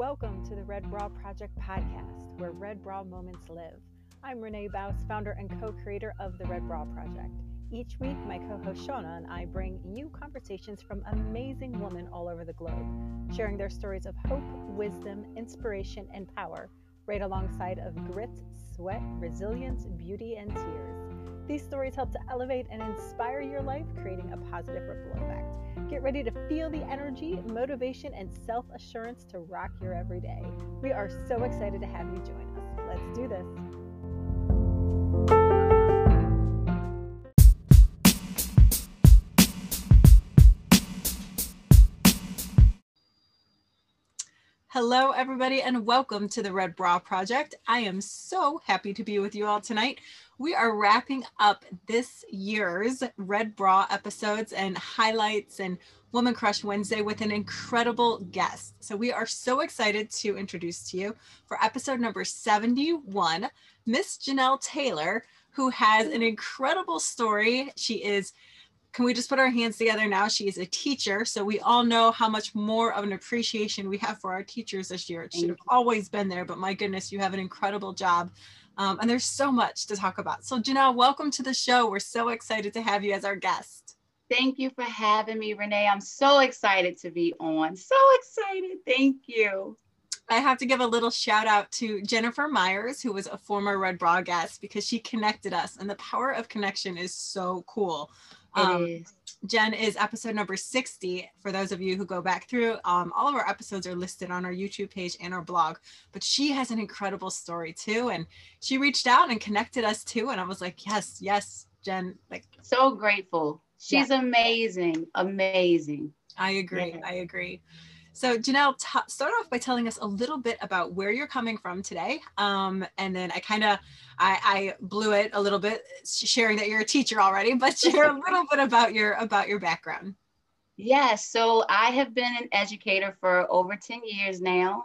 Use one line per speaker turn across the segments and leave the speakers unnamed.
Welcome to the Red Bra Project podcast, where Red Bra moments live. I'm Renee Baus, founder and co creator of the Red Bra Project. Each week, my co host Shauna and I bring you conversations from amazing women all over the globe, sharing their stories of hope, wisdom, inspiration, and power, right alongside of grit, sweat, resilience, beauty, and tears. These stories help to elevate and inspire your life, creating a positive ripple effect. Get ready to feel the energy, motivation, and self assurance to rock your everyday. We are so excited to have you join us. Let's do this. Hello, everybody, and welcome to the Red Bra Project. I am so happy to be with you all tonight. We are wrapping up this year's Red Bra episodes and highlights and Woman Crush Wednesday with an incredible guest. So, we are so excited to introduce to you for episode number 71, Miss Janelle Taylor, who has an incredible story. She is can we just put our hands together now? She is a teacher. So we all know how much more of an appreciation we have for our teachers this year. It should have always been there, but my goodness, you have an incredible job. Um, and there's so much to talk about. So, Janelle, welcome to the show. We're so excited to have you as our guest.
Thank you for having me, Renee. I'm so excited to be on. So excited. Thank you.
I have to give a little shout out to Jennifer Myers, who was a former Red Bra guest, because she connected us, and the power of connection is so cool. Um, is. Jen is episode number 60. For those of you who go back through, um, all of our episodes are listed on our YouTube page and our blog. But she has an incredible story too. And she reached out and connected us too. And I was like, yes, yes, Jen. Like
so grateful. She's yeah. amazing. Amazing.
I agree. Yeah. I agree. So, Janelle, t- start off by telling us a little bit about where you're coming from today. Um, and then I kind of, I, I, blew it a little bit sharing that you're a teacher already, but share a little bit about your, about your background.
Yes. So I have been an educator for over 10 years now.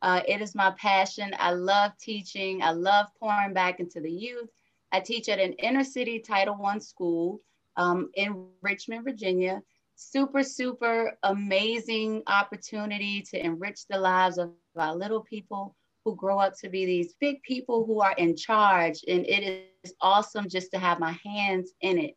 Uh, it is my passion. I love teaching. I love pouring back into the youth. I teach at an inner city Title I school um, in Richmond, Virginia super, super amazing opportunity to enrich the lives of our little people who grow up to be these big people who are in charge. And it is awesome just to have my hands in it.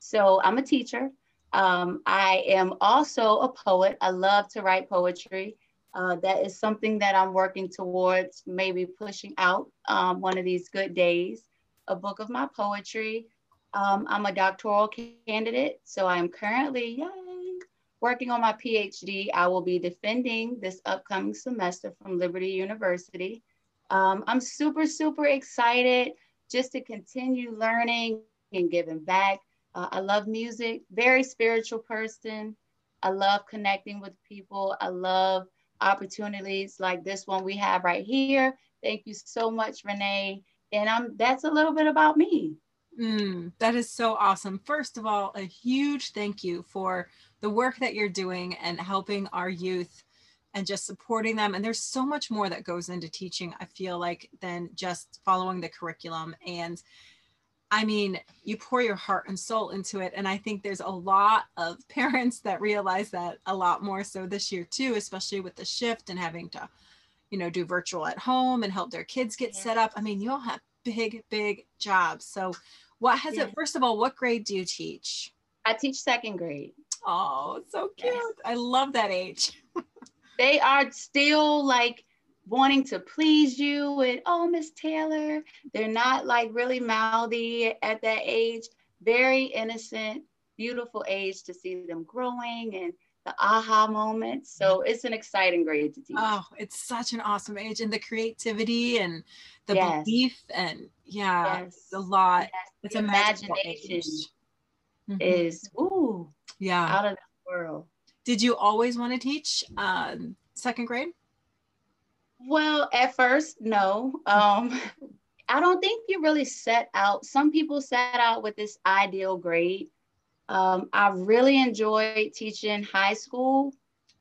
So I'm a teacher. Um, I am also a poet. I love to write poetry. Uh, that is something that I'm working towards, maybe pushing out um, one of these good days, a book of my poetry. Um, I'm a doctoral candidate, so I'm currently yay, working on my PhD. I will be defending this upcoming semester from Liberty University. Um, I'm super, super excited just to continue learning and giving back. Uh, I love music, very spiritual person. I love connecting with people. I love opportunities like this one we have right here. Thank you so much, Renee. And I'm that's a little bit about me.
Mm, that is so awesome. First of all, a huge thank you for the work that you're doing and helping our youth and just supporting them. And there's so much more that goes into teaching, I feel like, than just following the curriculum. And I mean, you pour your heart and soul into it. And I think there's a lot of parents that realize that a lot more so this year, too, especially with the shift and having to, you know, do virtual at home and help their kids get yeah. set up. I mean, you all have big, big jobs. So what has yeah. it, first of all, what grade do you teach?
I teach second grade.
Oh, so cute. Yes. I love that age.
they are still like wanting to please you and, oh, Miss Taylor. They're not like really mouthy at that age. Very innocent, beautiful age to see them growing and the aha moments. So it's an exciting grade to teach.
Oh, it's such an awesome age. And the creativity and the yes. belief and yeah, yes. a lot. Yes.
It's the imagination mm-hmm. is ooh
yeah
out of the world.
Did you always want to teach um, second grade?
Well, at first, no. Um, I don't think you really set out. Some people set out with this ideal grade. Um, I really enjoyed teaching high school,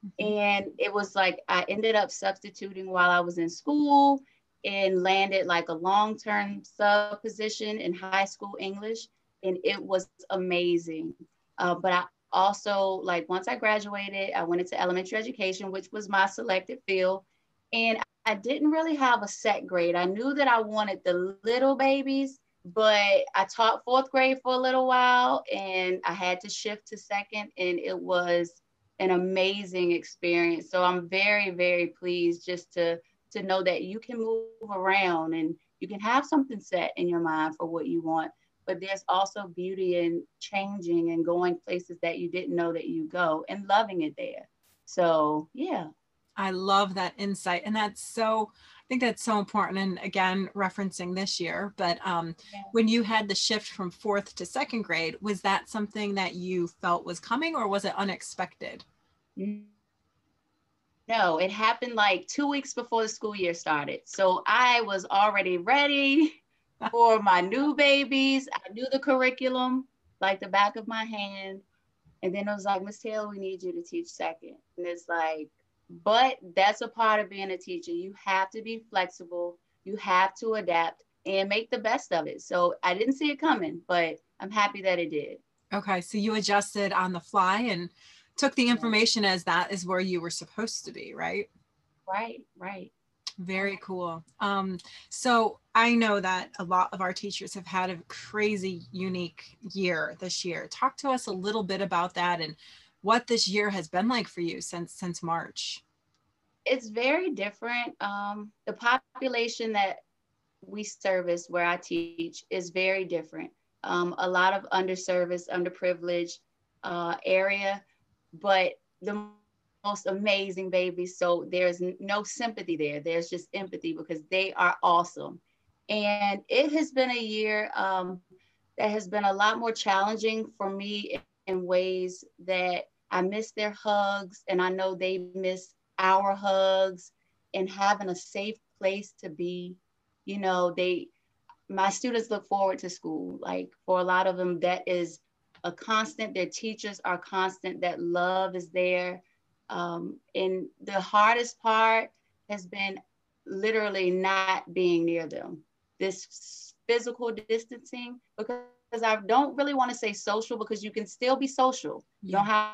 mm-hmm. and it was like I ended up substituting while I was in school and landed like a long-term sub position in high school English, and it was amazing. Uh, but I also like once I graduated, I went into elementary education, which was my selected field, And I didn't really have a set grade. I knew that I wanted the little babies, but I taught fourth grade for a little while and I had to shift to second, and it was an amazing experience. So I'm very, very pleased just to to know that you can move around and you can have something set in your mind for what you want but there's also beauty in changing and going places that you didn't know that you go and loving it there. So, yeah.
I love that insight. And that's so, think that's so important. And again, referencing this year, but um, yeah. when you had the shift from fourth to second grade, was that something that you felt was coming or was it unexpected?
No, it happened like two weeks before the school year started. So I was already ready for my new babies. I knew the curriculum like the back of my hand. And then it was like, Miss Taylor, we need you to teach second. And it's like, but that's a part of being a teacher. You have to be flexible, you have to adapt and make the best of it. So I didn't see it coming, but I'm happy that it did.
Okay. So you adjusted on the fly and took the information as that is where you were supposed to be, right?
Right, right.
Very cool. Um, so I know that a lot of our teachers have had a crazy, unique year this year. Talk to us a little bit about that and what this year has been like for you since since March.
It's very different. Um, the population that we service where I teach is very different. Um, a lot of underserviced, underprivileged uh, area, but the most amazing babies. So there's no sympathy there. There's just empathy because they are awesome. And it has been a year um, that has been a lot more challenging for me in ways that I miss their hugs and I know they miss our hugs and having a safe place to be. You know, they, my students look forward to school. Like for a lot of them, that is a constant. Their teachers are constant. That love is there. Um, and the hardest part has been literally not being near them. This physical distancing, because I don't really want to say social because you can still be social. You don't have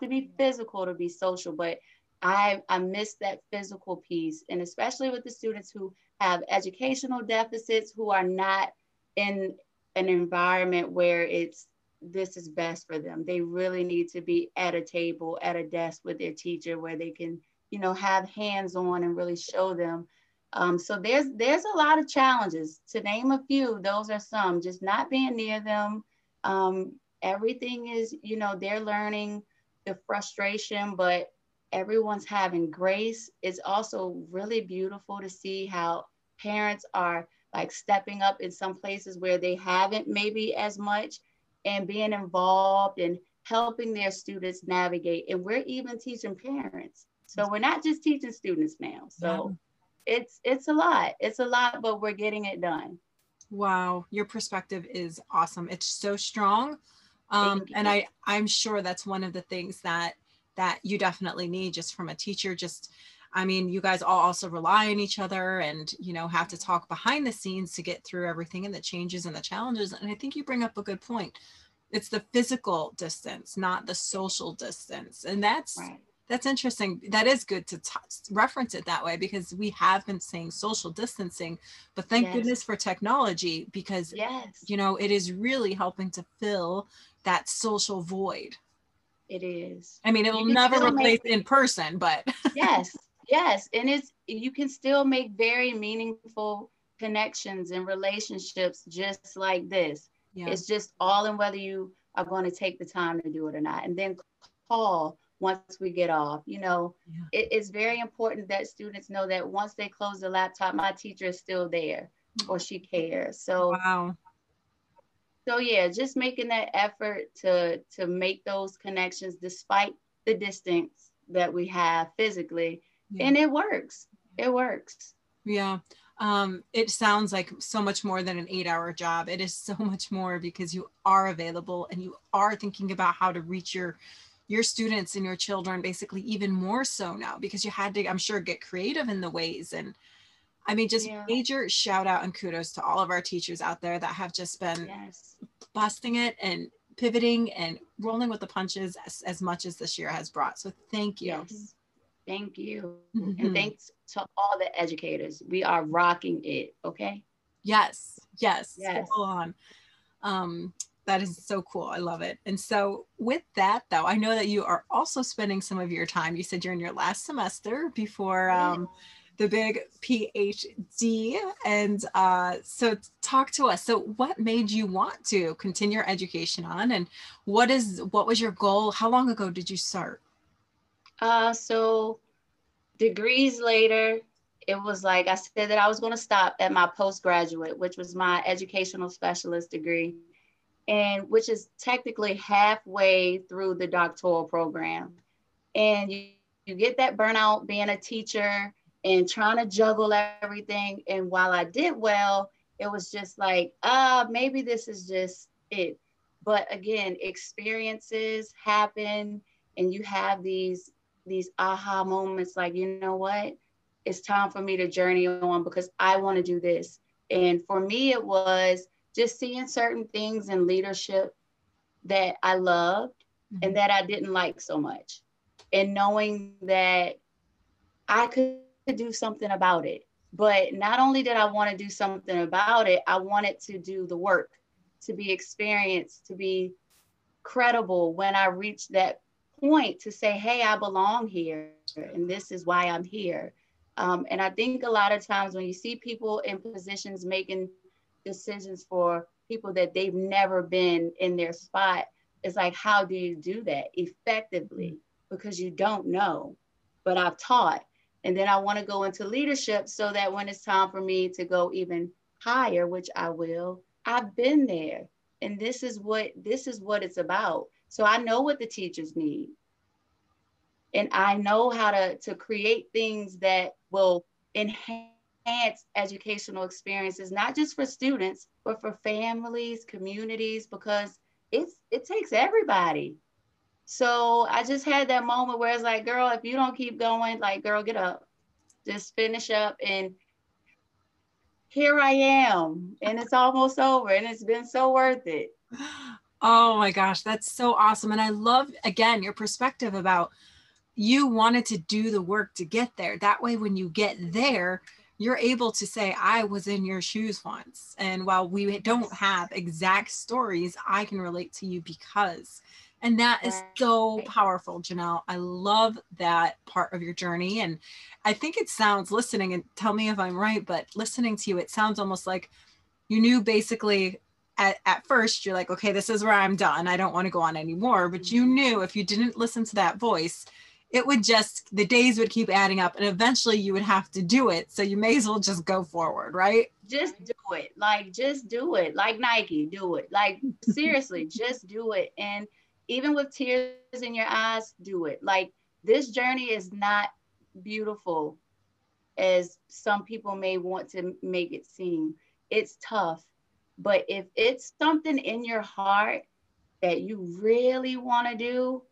to be physical to be social, but I, I miss that physical piece. And especially with the students who have educational deficits, who are not in an environment where it's this is best for them. They really need to be at a table, at a desk with their teacher where they can, you know, have hands on and really show them. Um, so there's there's a lot of challenges. To name a few, those are some. Just not being near them. Um, everything is, you know, they're learning the frustration, but everyone's having grace. It's also really beautiful to see how parents are like stepping up in some places where they haven't maybe as much and being involved and helping their students navigate. And we're even teaching parents. So we're not just teaching students now. So yeah. it's it's a lot. It's a lot, but we're getting it done.
Wow, your perspective is awesome. It's so strong. Um, and I I'm sure that's one of the things that that you definitely need just from a teacher just I mean, you guys all also rely on each other and, you know, have to talk behind the scenes to get through everything and the changes and the challenges. And I think you bring up a good point. It's the physical distance, not the social distance. And that's, right. that's interesting. That is good to t- reference it that way because we have been saying social distancing, but thank yes. goodness for technology because, yes. you know, it is really helping to fill that social void.
It is.
I mean, it will never replace make, in person, but
yes, Yes, and it's you can still make very meaningful connections and relationships just like this. Yeah. It's just all in whether you are going to take the time to do it or not. And then call once we get off. You know, yeah. it's very important that students know that once they close the laptop, my teacher is still there or she cares. So wow. So yeah, just making that effort to to make those connections despite the distance that we have physically. Yeah. and it works. It works.
Yeah. Um, it sounds like so much more than an eight hour job. It is so much more because you are available and you are thinking about how to reach your your students and your children basically even more so now because you had to i'm sure get creative in the ways and i mean just yeah. major shout out and kudos to all of our teachers out there that have just been yes. busting it and pivoting and rolling with the punches as, as much as this year has brought so thank you
yes Thank you. Mm-hmm. And thanks to all the educators. We are rocking it. Okay.
Yes. Yes. Yes. Full on. Um, that is so cool. I love it. And so, with that, though, I know that you are also spending some of your time. You said you're in your last semester before um, the big PhD. And uh, so, talk to us. So, what made you want to continue your education on, and what is what was your goal? How long ago did you start?
Uh, so, degrees later, it was like I said that I was going to stop at my postgraduate, which was my educational specialist degree and which is technically halfway through the doctoral program. And you, you get that burnout being a teacher and trying to juggle everything. And while I did well, it was just like, uh, maybe this is just it. But again, experiences happen and you have these these aha moments like, you know what? It's time for me to journey on because I want to do this. And for me, it was just seeing certain things in leadership that I loved mm-hmm. and that I didn't like so much. And knowing that I could do something about it. But not only did I want to do something about it, I wanted to do the work, to be experienced, to be credible when I reached that point to say, hey, I belong here and this is why I'm here. Um, and I think a lot of times when you see people in positions making decisions for people that they've never been in their spot it's like how do you do that effectively because you don't know but i've taught and then i want to go into leadership so that when it's time for me to go even higher which i will i've been there. And this is what this is what it's about. So i know what the teachers need. And i know how to to create things that will enhance educational experiences, not just for students, but for families, communities, because it's it takes everybody. So I just had that moment where it's like, girl, if you don't keep going, like, girl, get up, just finish up. And here I am, and it's almost over, and it's been so worth it.
Oh my gosh, that's so awesome. And I love, again, your perspective about you wanted to do the work to get there. That way, when you get there, you're able to say, I was in your shoes once. And while we don't have exact stories, I can relate to you because. And that is so powerful, Janelle. I love that part of your journey. And I think it sounds, listening, and tell me if I'm right, but listening to you, it sounds almost like you knew basically at, at first, you're like, okay, this is where I'm done. I don't want to go on anymore. But you mm-hmm. knew if you didn't listen to that voice, it would just the days would keep adding up and eventually you would have to do it so you may as well just go forward right
just do it like just do it like nike do it like seriously just do it and even with tears in your eyes do it like this journey is not beautiful as some people may want to make it seem it's tough but if it's something in your heart that you really want to do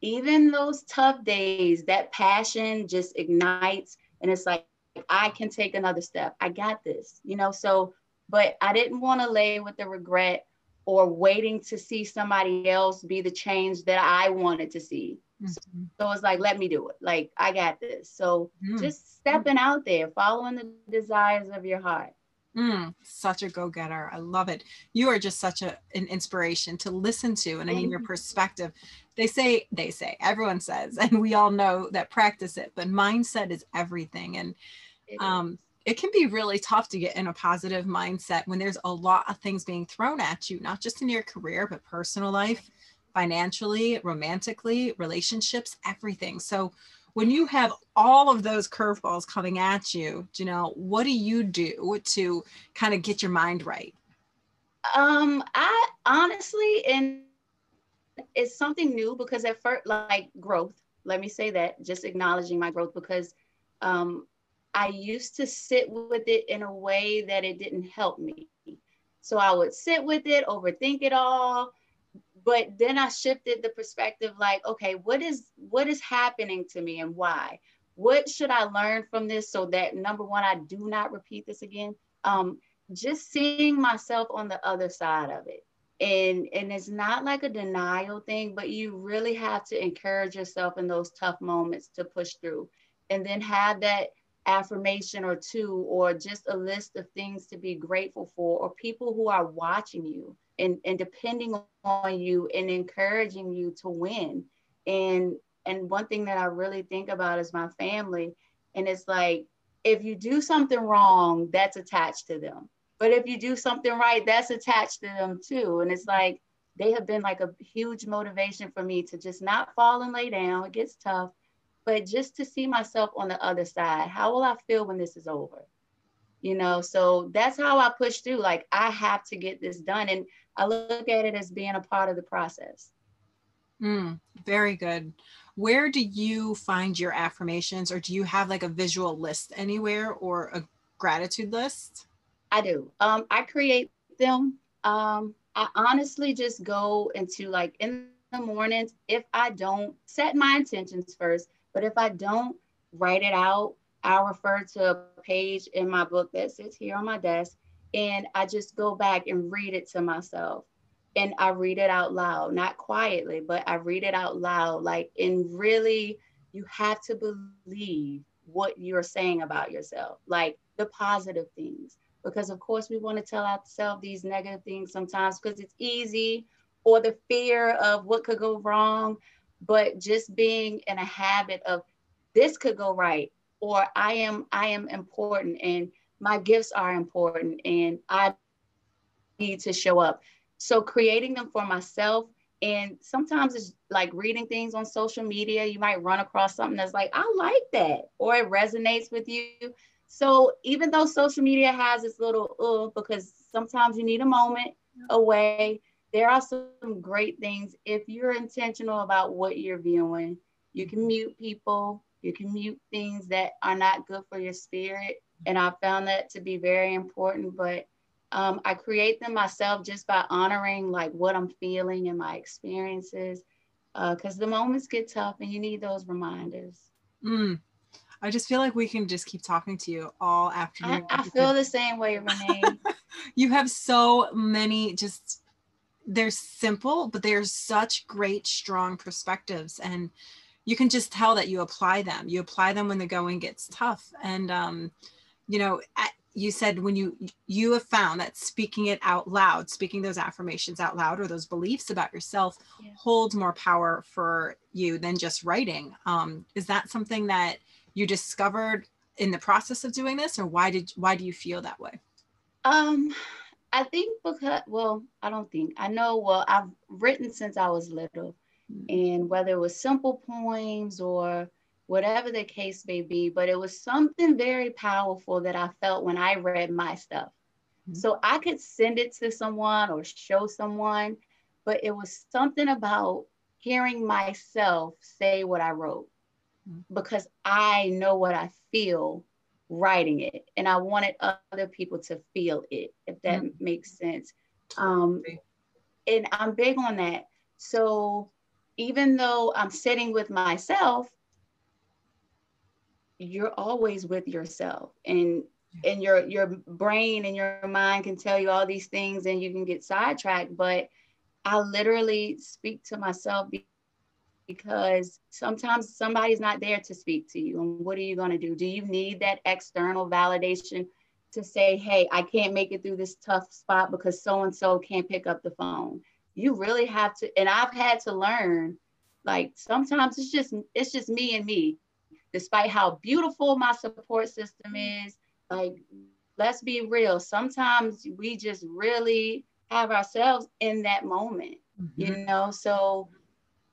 even those tough days, that passion just ignites. And it's like, I can take another step. I got this, you know? So, but I didn't want to lay with the regret or waiting to see somebody else be the change that I wanted to see. Mm-hmm. So it's like, let me do it. Like, I got this. So mm-hmm. just stepping out there, following the desires of your heart.
Mm, such a go getter. I love it. You are just such a, an inspiration to listen to. And I mean, your perspective. They say, they say, everyone says, and we all know that practice it, but mindset is everything. And um, it can be really tough to get in a positive mindset when there's a lot of things being thrown at you, not just in your career, but personal life, financially, romantically, relationships, everything. So, when you have all of those curveballs coming at you, Janelle, what do you do to kind of get your mind right?
Um, I honestly, and it's something new because at first, like growth, let me say that, just acknowledging my growth because um, I used to sit with it in a way that it didn't help me. So I would sit with it, overthink it all, but then i shifted the perspective like okay what is what is happening to me and why? What should i learn from this so that number one i do not repeat this again? Um, just seeing myself on the other side of it. And and it's not like a denial thing but you really have to encourage yourself in those tough moments to push through and then have that affirmation or two or just a list of things to be grateful for or people who are watching you and, and depending on you and encouraging you to win. And and one thing that i really think about is my family and it's like if you do something wrong that's attached to them. But if you do something right that's attached to them too. And it's like they have been like a huge motivation for me to just not fall and lay down. It gets tough but just to see myself on the other side how will i feel when this is over? You know so that's how i push through like i have to get this done and i look at it as being a part of the process.
Mm, very good. Where do you find your affirmations or do you have like a visual list anywhere or a gratitude list?
I do. Um, i create them. Um, i honestly just go into like in the mornings if i don't set my intentions first but if I don't write it out, I'll refer to a page in my book that sits here on my desk and I just go back and read it to myself. And I read it out loud, not quietly, but I read it out loud. Like, and really, you have to believe what you're saying about yourself, like the positive things. Because, of course, we want to tell ourselves these negative things sometimes because it's easy or the fear of what could go wrong but just being in a habit of this could go right or i am i am important and my gifts are important and i need to show up. So creating them for myself and sometimes it's like reading things on social media you might run across something that's like i like that or it resonates with you. So even though social media has its little uh, because sometimes you need a moment away there are some great things. If you're intentional about what you're viewing, you can mute people, you can mute things that are not good for your spirit. And I found that to be very important. But um, I create them myself just by honoring like what I'm feeling and my experiences. Because uh, the moments get tough and you need those reminders.
Mm. I just feel like we can just keep talking to you all afternoon.
I, I feel the same way, Renee.
you have so many just they're simple, but they're such great, strong perspectives. And you can just tell that you apply them. You apply them when the going gets tough. And, um, you know, at, you said when you you have found that speaking it out loud speaking those affirmations out loud or those beliefs about yourself yeah. holds more power for you than just writing um, is that something that you discovered in the process of doing this or why did why do you feel that way
um I think because, well, I don't think, I know, well, I've written since I was little. Mm-hmm. And whether it was simple poems or whatever the case may be, but it was something very powerful that I felt when I read my stuff. Mm-hmm. So I could send it to someone or show someone, but it was something about hearing myself say what I wrote mm-hmm. because I know what I feel writing it and i wanted other people to feel it if that mm-hmm. makes sense. Um, and i'm big on that. So even though i'm sitting with myself you're always with yourself and and your your brain and your mind can tell you all these things and you can get sidetracked but i literally speak to myself because sometimes somebody's not there to speak to you. And what are you going to do? Do you need that external validation to say, hey, I can't make it through this tough spot because so and so can't pick up the phone? You really have to, and I've had to learn like sometimes it's just it's just me and me despite how beautiful my support system is like let's be real sometimes we just really have ourselves in that moment mm-hmm. you know so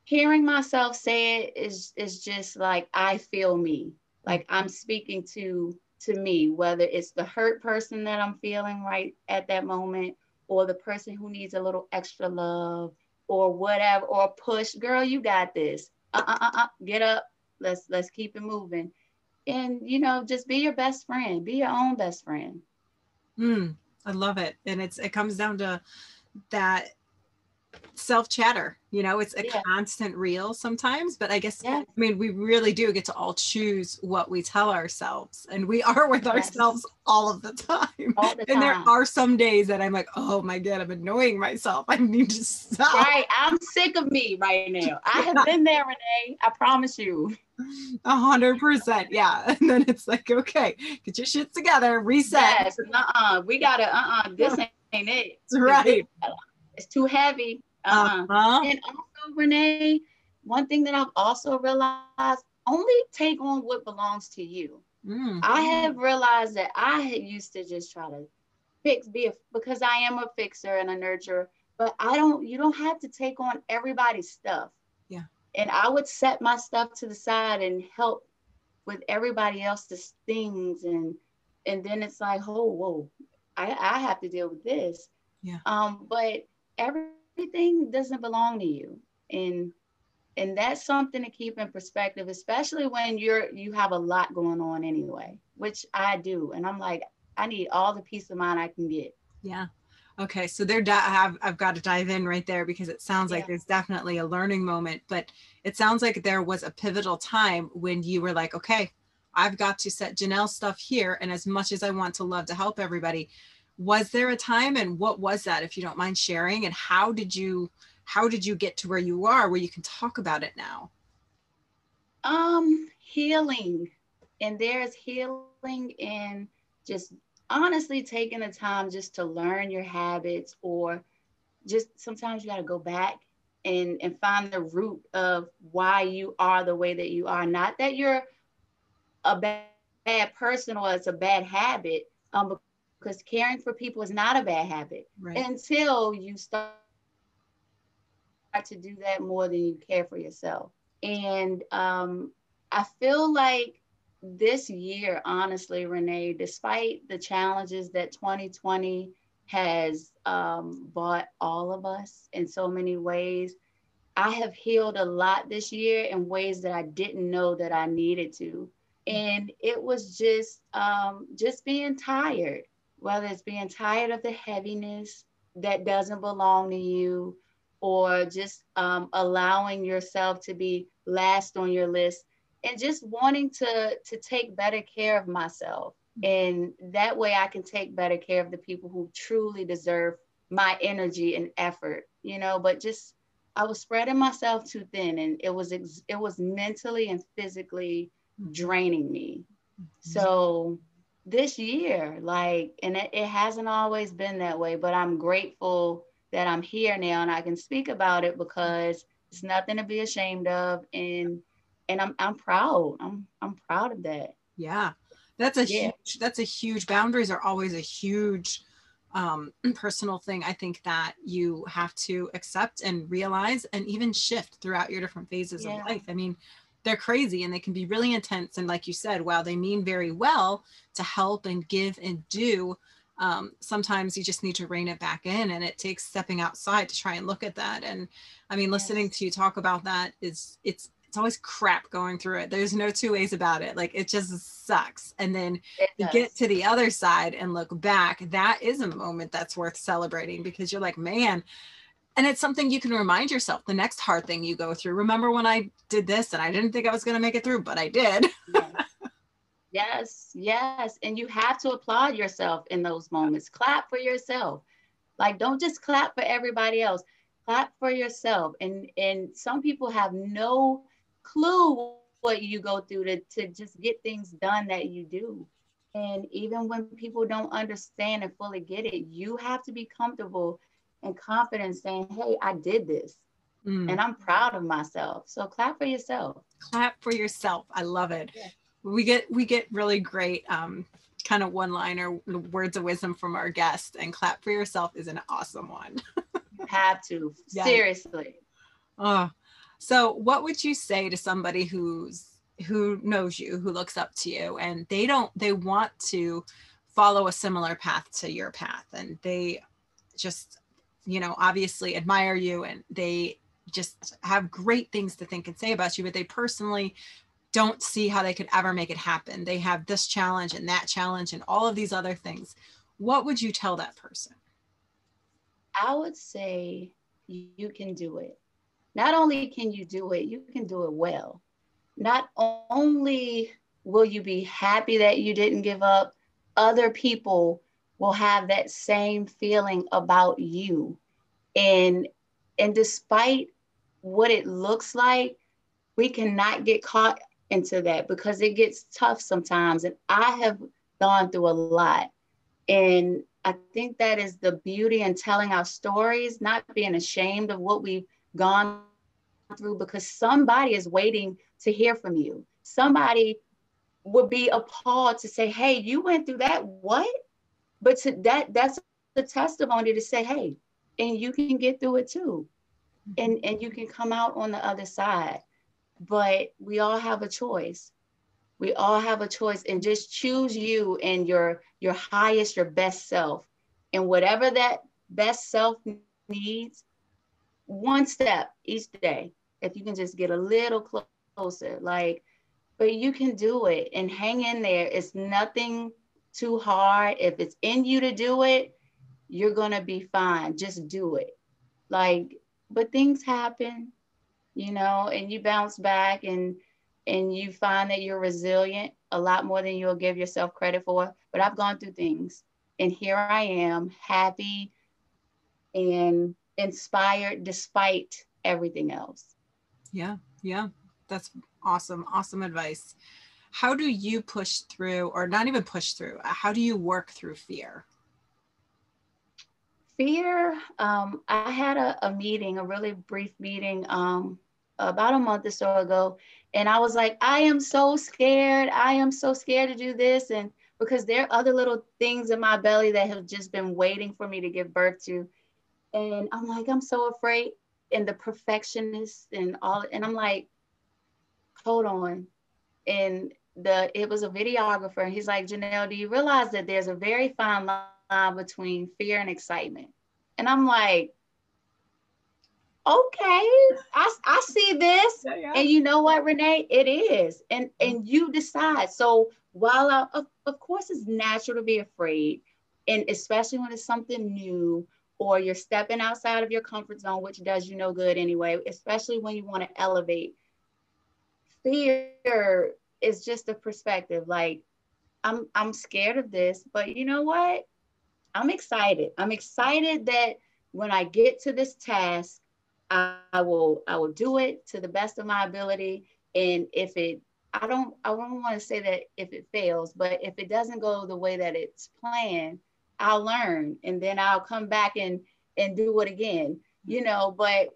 hearing myself say it is is just like I feel me. Like I'm speaking to to me, whether it's the hurt person that I'm feeling right at that moment, or the person who needs a little extra love, or whatever, or push, girl, you got this. Uh uh uh, uh get up. Let's let's keep it moving. And you know, just be your best friend. Be your own best friend.
Mm, I love it. And it's it comes down to that self chatter. You know, it's a
Yeah.
constant reel sometimes, but I guess,
Yeah.
I mean, we really do get to all choose what we tell ourselves, and we are with
Yes.
ourselves all of the time.
All the
And there are some days that I'm like, oh my God, I'm annoying myself. I need to stop.
Right. I'm sick of me right now. I have been there, Renee. I promise you.
A hundred percent. Yeah. And then it's like, okay, get your shit together, reset.
Yes. Uh-uh. We gotta uh-uh. This ain't it.
That's right.
It's too heavy. Uh-uh.
Uh-huh.
And also, Renee, one thing that I've also realized, only take on what belongs to you.
Mm.
I have realized that I had used to just try to fix, be a, because I am a fixer and a nurturer, but I don't, you don't have to take on everybody's stuff.
Yeah.
And I would set my stuff to the side and help with everybody else's things. And, and then it's like, oh, whoa, I, I have to deal with this.
Yeah.
Um, but everything doesn't belong to you. And and that's something to keep in perspective especially when you're you have a lot going on anyway which i do and i'm like i need all the peace of mind i can get
Yeah. Okay. So there, I've, I've got to dive in right there because it sounds like
Yeah.
there's definitely a learning moment, but it sounds like there was a pivotal time when you were like, okay, I've got to set Janelle's stuff here. And as much as I want to love to help everybody, was there a time and what was that, if you don't mind sharing? And how did you, how did you get to where you are, where you can talk about it now?
um healing and there's healing in just honestly taking the time just to learn your habits or just sometimes you got to go back and and find the root of why you are the way that you are not that you're a bad, bad person or it's a bad habit um because caring for people is not a bad habit
Right.
until you start to do that more than you care for yourself. And um, I feel like this year, honestly, Renee, despite the challenges that 2020 has um, brought all of us in so many ways, I have healed a lot this year in ways that I didn't know that I needed to. And it was just um, just being tired, whether it's being tired of the heaviness that doesn't belong to you, or just um, allowing yourself to be last on your list, and just wanting to to take better care of myself. Mm-hmm. And that way, I can take better care of the people who truly deserve my energy and effort. You know, but just I was spreading myself too thin, and it was ex- it was mentally and physically mm-hmm. draining me. Mm-hmm. So this year, like, and it, it hasn't always been that way, but I'm grateful that I'm here now and I can speak about it because it's nothing to be ashamed of, and and I'm I'm proud. I'm I'm proud of that.
Yeah, that's a
Yeah.
huge. That's a huge. Boundaries are always a huge um, personal thing. I think that you have to accept and realize, and even shift throughout your different phases
Yeah.
of life. I mean, they're crazy and they can be really intense. And like you said, while they mean very well to help and give and do, um, sometimes you just need to rein it back in, and it takes stepping outside to try and look at that. And I mean, listening
Yes.
to you talk about that is it's it's always crap going through it. There's no two ways about it. Like it just sucks. And then
does.
get to the other side and look back, that is a moment that's worth celebrating because you're like, man, and it's something you can remind yourself the next hard thing you go through. Remember when I did this and I didn't think I was going to make it through, but I did.
Yes, yes. And you have to applaud yourself in those moments. Clap for yourself. Like don't just clap for everybody else. Clap for yourself. And and some people have no clue what you go through to, to just get things done that you do. And even when people don't understand and fully get it, you have to be comfortable and confidence saying, Hey, I did this
Mm.
and I'm proud of myself. So clap for yourself.
Clap for yourself. I love it.
Yeah.
We get we get really great um, kind of one liner words of wisdom from our guests, and clap for yourself is an awesome one.
You have to.
Yeah.
Seriously.
Oh, so what would you say to somebody who's who knows you, who looks up to you, and they don't they want to follow a similar path to your path, and they just you know obviously admire you, and they just have great things to think and say about you, but they personally don't see how they could ever make it happen. They have this challenge and that challenge and all of these other things. What would you tell that person?
I would say you can do it. Not only can you do it, you can do it well. Not only will you be happy that you didn't give up, other people will have that same feeling about you. And and despite what it looks like, we cannot get caught into that because it gets tough sometimes. And I have gone through a lot. And I think that is the beauty in telling our stories, not being ashamed of what we've gone through, because somebody is waiting to hear from you. Somebody would be appalled to say, Hey, you went through that. What? But to that that's the testimony to say, hey, and you can get through it too. Mm-hmm. And and you can come out on the other side. But we all have a choice. We all have a choice and just choose you and your your highest, your best self. And whatever that best self needs, one step each day. If you can just get a little closer, like, but you can do it and hang in there. It's nothing too hard. If it's in you to do it, you're going to be fine. Just do it. Like, but things happen, you know, and you bounce back and and you find that you're resilient a lot more than you'll give yourself credit for. But I've gone through things and here I am, happy and inspired despite everything else.
Yeah, yeah. That's awesome. Awesome advice how do you push through or not even push through uh, how do you work through fear?
Fear um, i had a, a, meeting a really brief meeting um, about a month or so ago and i was like i am so scared i am so scared to do this and because there are other little things in my belly that have just been waiting for me to give birth to and i'm like i'm so afraid and the perfectionist and all and i'm like hold on and the it was a videographer and he's like janelle do you realize that there's a very fine line between fear and excitement? And i'm like okay i, I see this. Yeah, yeah. and you know what renee? It is. And mm-hmm. and you decide. So while I, of, of course it's natural to be afraid and especially when it's something new or you're stepping outside of your comfort zone which does you no good anyway especially when you want to elevate fear it's just a perspective. Like I'm I'm scared of this, but you know what? I'm excited. I'm excited that when I get to this task, I, I will I will do it to the best of my ability. And if it I don't I don't want to say that if it fails, but if it doesn't go the way that it's planned, I'll learn and then I'll come back and and do it again. You know, but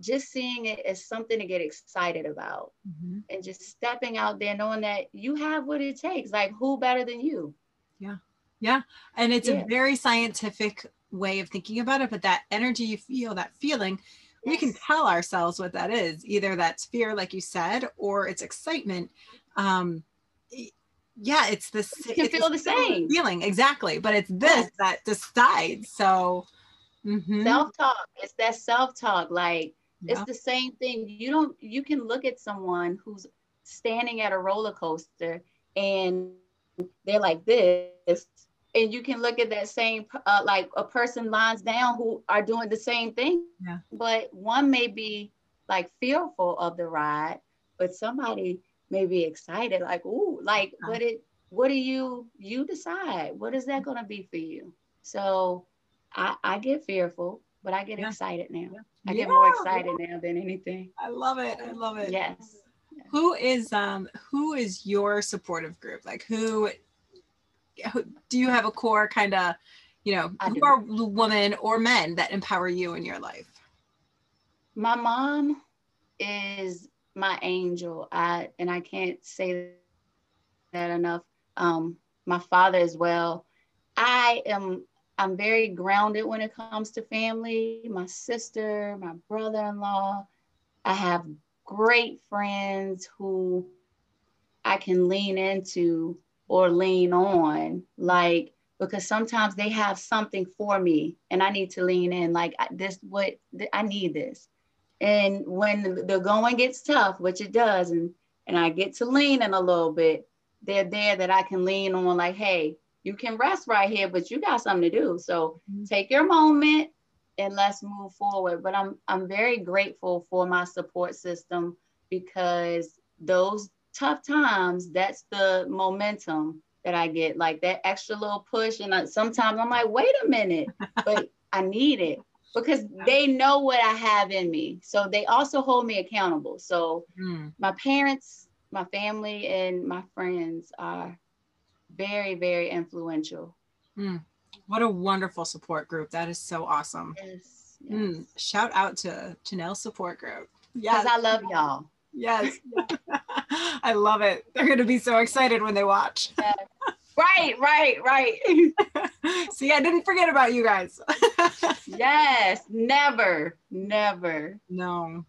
just seeing it as something to get excited about mm-hmm. and just stepping out there knowing that you have what it takes like who better than you
yeah yeah and it's yeah. a very scientific way of thinking about it but that energy you feel that feeling yes. we can tell ourselves what that is either that's fear like you said or it's excitement um yeah it's this
you can feel the same
feeling exactly but it's this yes. that decides so
mm-hmm. self-talk it's that self-talk like yeah. It's the same thing. You don't you can look at someone who's standing at a roller coaster and they're like this and you can look at that same uh, like a person lines down who are doing the same thing yeah. but one may be like fearful of the ride but somebody may be excited like ooh like yeah. what it what do you you decide what is that going to be for you so i i get fearful but i get yeah. excited now I yeah. get more excited now than anything.
I love it. I love it.
Yes.
Who is um who is your supportive group? Like who, who do you have a core kind of, you know, I who do. are women or men that empower you in your life?
My mom is my angel. I and I can't say that enough. Um, my father as well. I am I'm very grounded when it comes to family, my sister, my brother in law. I have great friends who I can lean into or lean on, like, because sometimes they have something for me and I need to lean in, like, this, what I need this. And when the going gets tough, which it does, and, and I get to lean in a little bit, they're there that I can lean on, like, hey, you can rest right here, but you got something to do. So mm-hmm. take your moment and let's move forward. But I'm I'm very grateful for my support system because those tough times, that's the momentum that I get, like that extra little push. And I, sometimes I'm like, wait a minute, but I need it because they know what I have in me. So they also hold me accountable. So mm. my parents, my family, and my friends are very, very influential.
Mm. What a wonderful support group. That is so awesome. Yes. yes. Mm. Shout out to Janelle Support Group.
Yes. I love y'all.
Yes. I love it. They're going to be so excited when they watch.
Yes. Right, right, right.
See, I didn't forget about you guys.
yes, never, never.
No.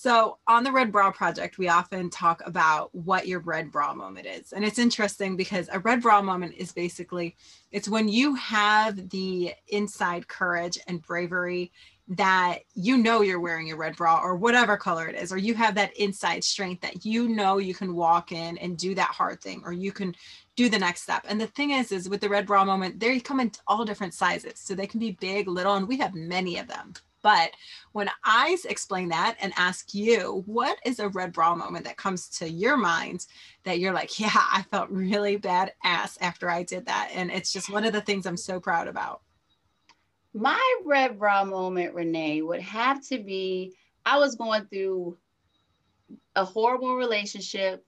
So, on the Red Bra Project, we often talk about what your red bra moment is. And it's interesting because a red bra moment is basically it's when you have the inside courage and bravery that you know you're wearing a red bra or whatever color it is, or you have that inside strength that you know you can walk in and do that hard thing, or you can do the next step. And the thing is, is with the red bra moment, they come in all different sizes. So they can be big, little, and we have many of them. But when I explain that and ask you, what is a red bra moment that comes to your mind that you're like, yeah, I felt really bad ass after I did that. And it's just one of the things I'm so proud about.
My red bra moment, Renee, would have to be I was going through a horrible relationship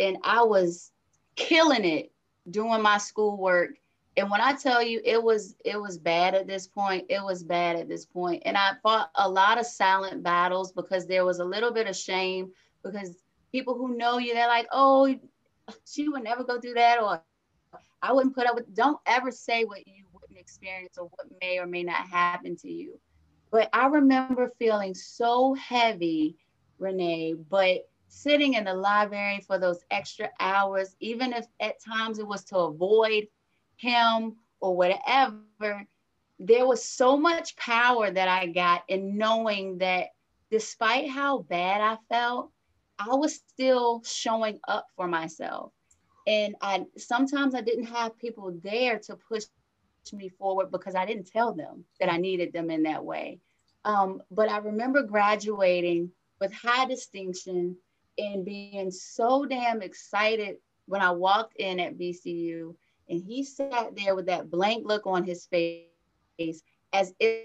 and I was killing it doing my schoolwork. And when I tell you it was it was bad at this point, it was bad at this point. And I fought a lot of silent battles because there was a little bit of shame because people who know you, they're like, oh, she would never go through that, or I wouldn't put up with don't ever say what you wouldn't experience or what may or may not happen to you. But I remember feeling so heavy, Renee, but sitting in the library for those extra hours, even if at times it was to avoid him or whatever, there was so much power that I got in knowing that despite how bad I felt, I was still showing up for myself. And I sometimes I didn't have people there to push me forward because I didn't tell them that I needed them in that way. Um, but I remember graduating with high distinction and being so damn excited when I walked in at VCU and he sat there with that blank look on his face as if,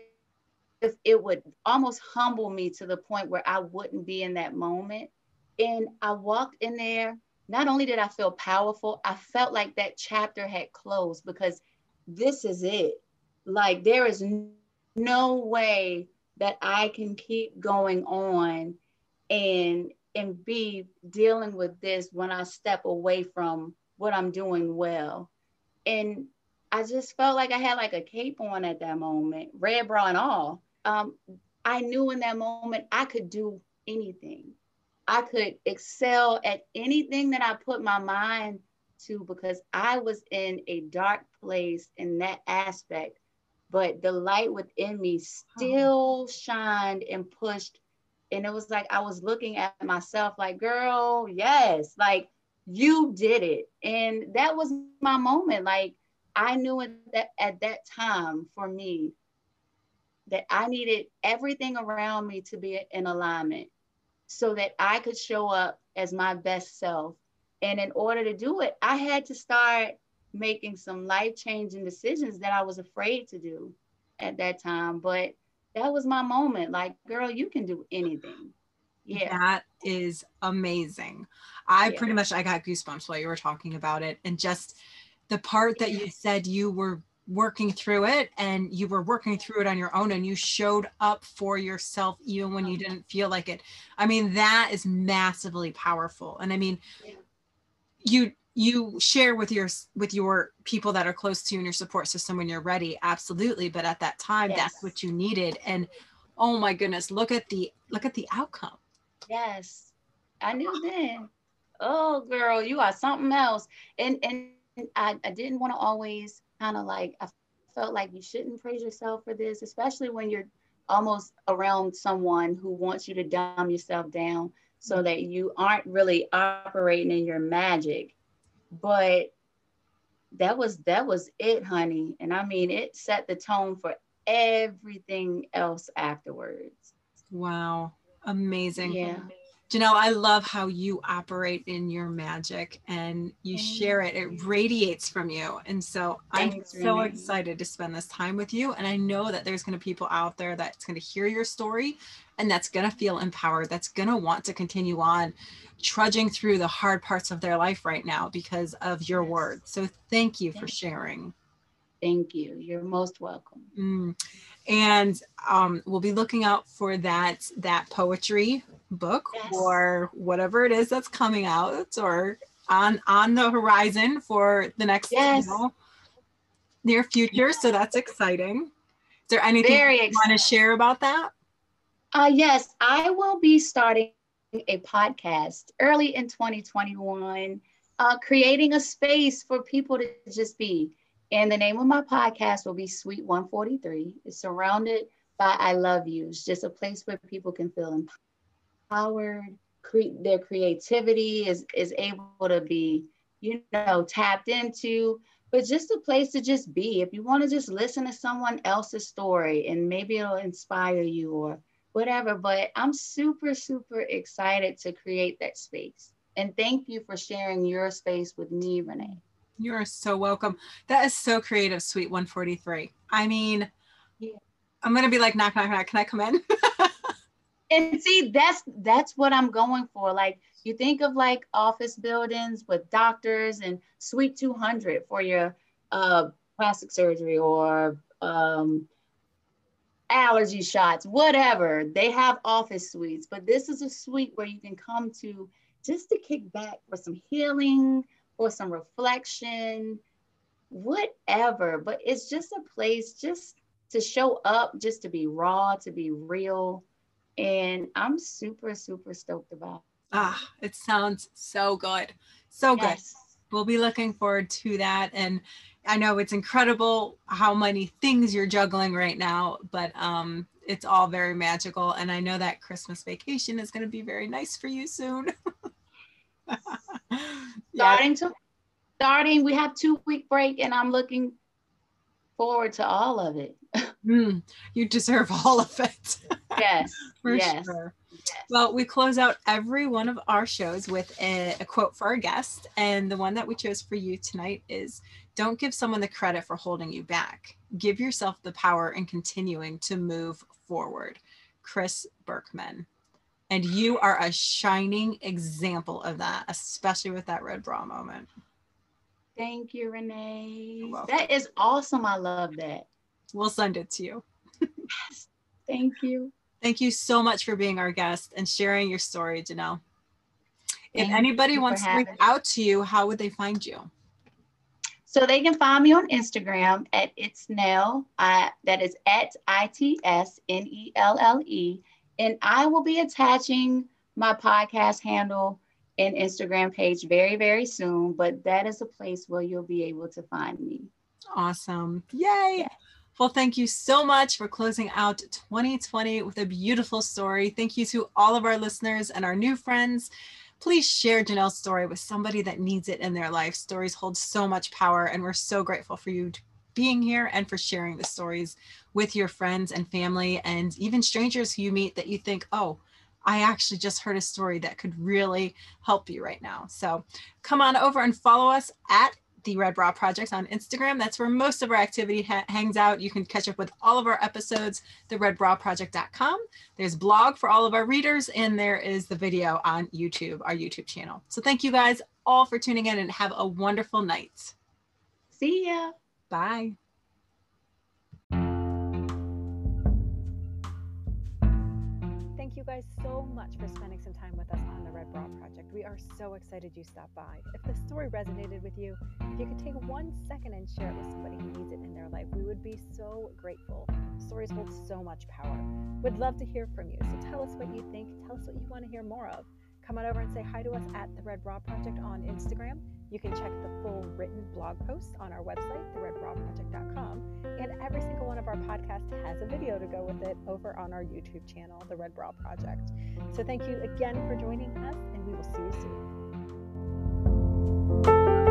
if it would almost humble me to the point where I wouldn't be in that moment. And I walked in there. Not only did I feel powerful, I felt like that chapter had closed because this is it. Like there is no way that I can keep going on and and be dealing with this when I step away from what I'm doing well. And I just felt like I had like a cape on at that moment, red bra and all. Um, I knew in that moment I could do anything. I could excel at anything that I put my mind to because I was in a dark place in that aspect, but the light within me still shined and pushed. And it was like I was looking at myself like, girl, yes, like you did it. And that was my moment. Like I knew at that at that time for me that I needed everything around me to be in alignment so that I could show up as my best self and in order to do it, I had to start making some life changing decisions that I was afraid to do at that time. But that was my moment. Like, girl, you can do anything.
Yeah. That is amazing. I yeah. pretty much I got goosebumps while you were talking about it. And just the part that you said you were working through it and you were working through it on your own and you showed up for yourself even when you didn't feel like it. I mean, that is massively powerful. And I mean, yeah you you share with your with your people that are close to you in your support system when you're ready absolutely but at that time yes. that's what you needed and oh my goodness look at the look at the outcome
yes i knew then oh girl you are something else and and i, I didn't want to always kind of like i felt like you shouldn't praise yourself for this especially when you're almost around someone who wants you to dumb yourself down so mm-hmm. that you aren't really operating in your magic. But that was that was it, honey. And I mean, it set the tone for everything else afterwards.
Wow. Amazing.
Yeah.
Janelle, I love how you operate in your magic and you
Thank
share it. It radiates from you. And so
Thanks,
I'm so
Renee.
excited to spend this time with you. And I know that there's going to be people out there that's going to hear your story and that's going to feel empowered, that's going to want to continue on trudging through the hard parts of their life right now because of your
Yes.
words. So thank you for
Thank
sharing.
Thank you. You're most welcome.
Mm. And um, we'll be looking out for that that poetry book
Yes.
or whatever it is that's coming out or on on the horizon for the next you
Yes.
know, near future. So that's exciting. Is there anything
Very
you want to share about that?
Uh, yes, I will be starting a podcast early in 2021, uh, creating a space for people to just be. And the name of my podcast will be Suite 143. It's surrounded by I Love You. It's just a place where people can feel empowered, cre- their creativity is, is able to be, you know, tapped into, but just a place to just be. If you want to just listen to someone else's story and maybe it'll inspire you or whatever. But I'm super, super excited to create that space. And thank you for sharing your space with me, Renee.
You are so welcome. That is so creative, Suite 143. I mean,
Yeah.
I'm gonna be like, knock, knock, knock. Can I come in?
And see, that's that's what I'm going for. Like you think of like office buildings with doctors and Suite 200 for your uh, plastic surgery or um, allergy shots, whatever. They have office suites, but this is a suite where you can come to just to kick back for some healing, for some reflection, whatever. But it's just a place just to show up, just to be raw, to be real. And I'm super, super stoked about.
ah, it sounds so good. So good. We'll be looking forward to that and i know it's incredible how many things you're juggling right now but um it's all very magical and i know that christmas vacation is going to be very nice for you soon
Starting to starting, we have two week break, and I'm looking forward to all of it.
mm, you deserve all of it
Yes.
for
yes.
sure
yes.
well we close out every one of our shows with a, a quote for our guest and the one that we chose for you tonight is don't give someone the credit for holding you back give yourself the power in continuing to move forward chris berkman and you are a shining example of that especially with that red bra moment
Thank you, Renee. That is awesome. I love that.
we'll send it to you yes.
Thank you.
thank you so much for being our guest and sharing your story janelle if
Thank
anybody wants to reach out to you how would they find you
So they can find me on Instagram at it's Nelle. I, that is at I T S N E L L E. And I will be attaching my podcast handle and Instagram page very, very soon. But that is a place where you'll be able to find me.
Awesome. Yay.
Yeah.
Well, thank you so much for closing out 2020 with a beautiful story. Thank you to all of our listeners and our new friends. Please share Janelle's story with somebody that needs it in their life. Stories hold so much power, and we're so grateful for you being here and for sharing the stories with your friends and family and even strangers who you meet that you think, oh, I actually just heard a story that could really help you right now. So come on over and follow us at the Red Bra Project on Instagram. That's where most of our activity ha- hangs out. You can catch up with all of our episodes, theredbraproject.com. There's blog for all of our readers, and there is the video on YouTube, our YouTube channel. So thank you guys all for tuning in and have a wonderful night.
See ya.
Bye.
Thank you guys so much for spending some time with us on the Red Bra Project. We are so excited you stopped by. If the story resonated with you, if you could take one second and share it with somebody who needs it in their life, we would be so grateful. Stories hold so much power. We'd love to hear from you. So tell us what you think. Tell us what you want to hear more of. Come on over and say hi to us at the Red Bra Project on Instagram. You can check the full written blog post on our website, theredbraproject.com, and every single one of our podcasts has a video to go with it over on our YouTube channel, The Red Bra Project. So thank you again for joining us, and we will see you soon.